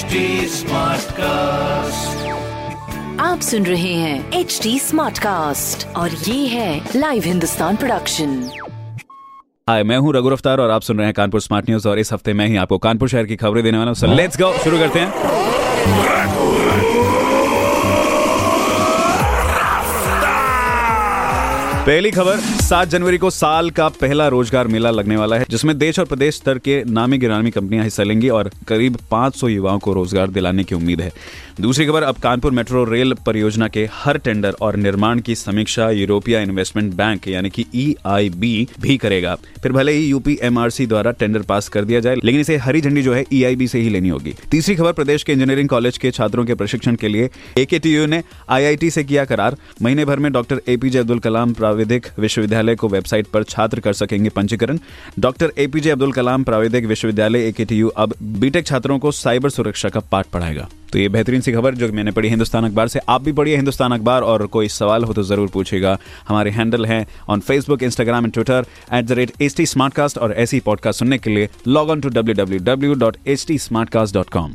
HD cast आप सुन रहे हैं एच डी स्मार्ट कास्ट और ये है लाइव हिंदुस्तान प्रोडक्शन हाय मैं हूँ रघु अफ्तार और आप सुन रहे हैं कानपुर स्मार्ट न्यूज़ और इस हफ़्ते मैं ही आपको कानपुर शहर की खबरें देने वाला हूँ। लेट्स गो शुरू करते हैं। पहली खबर, सात जनवरी को साल का पहला रोज़गार मेला लगने वाला है, जिसमें देश और प्रदेश स्तर के नामी गिरामी कंपनियाँ हिस्सा लेंगी और करीब 500 युवाओं को रोज़गार दिलाने की उम्मीद है। दूसरी खबर, अब कानपुर मेट्रो रेल परियोजना के हर टेंडर और निर्माण की समीक्षा यूरोपिया इन्वेस्टमेंट बैंक, यानी कि ई भी करेगा। फिर भले ही यूपी एमआरसी द्वारा टेंडर पास कर दिया जाए, लेकिन इसे हरी झंडी जो है EIB से ही लेनी होगी। तीसरी खबर, प्रदेश के इंजीनियरिंग कॉलेज के छात्रों के प्रशिक्षण के लिए एकेटीयू ने आईआईटी से किया करार। महीने भर में डॉक्टर एपीजे अब्दुल कलाम प्राविधिक विश्वविद्यालय को वेबसाइट पर छात्र कर सकेंगे पंजीकरण। डॉक्टर एपीजे अब्दुल कलाम प्राविधिक विश्वविद्यालय एकेटीयू अब बीटेक छात्रों को साइबर सुरक्षा का पाठ पढ़ाएगा। तो ये बेहतरीन सी खबर जो मैंने पढ़ी हिंदुस्तान अखबार से। आप भी पढ़िए हिंदुस्तान अखबार और कोई सवाल हो तो ज़रूर पूछेगा हमारे हैंडल हैं on Facebook Instagram and Twitter at the rate H T और ऐसी पॉडकास्ट सुनने के लिए log on to W W W dot H T com